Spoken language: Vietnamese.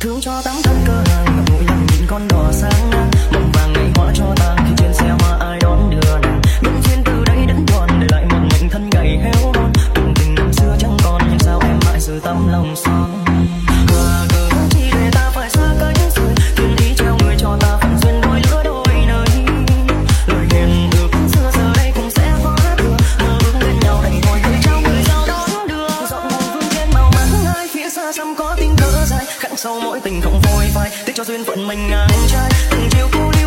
thương cho tấm thân cơ hàng mỗi lần nhìn con đỏ sáng ngang, mộng vàng ngày hoa cho tàn khi trên xe hoa ai đón đưa nàng. Nhân duyên từ đây đến tròn để lại một mình thân gầy héo hon. Tình tình năm xưa chẳng còn nhưng sao em mãi giữ tấm lòng son xa xăm có tiếng thở dài khẳng sâu mỗi tình không vội vai tiếc cho duyên phận mình ngang trai từng chiều cuối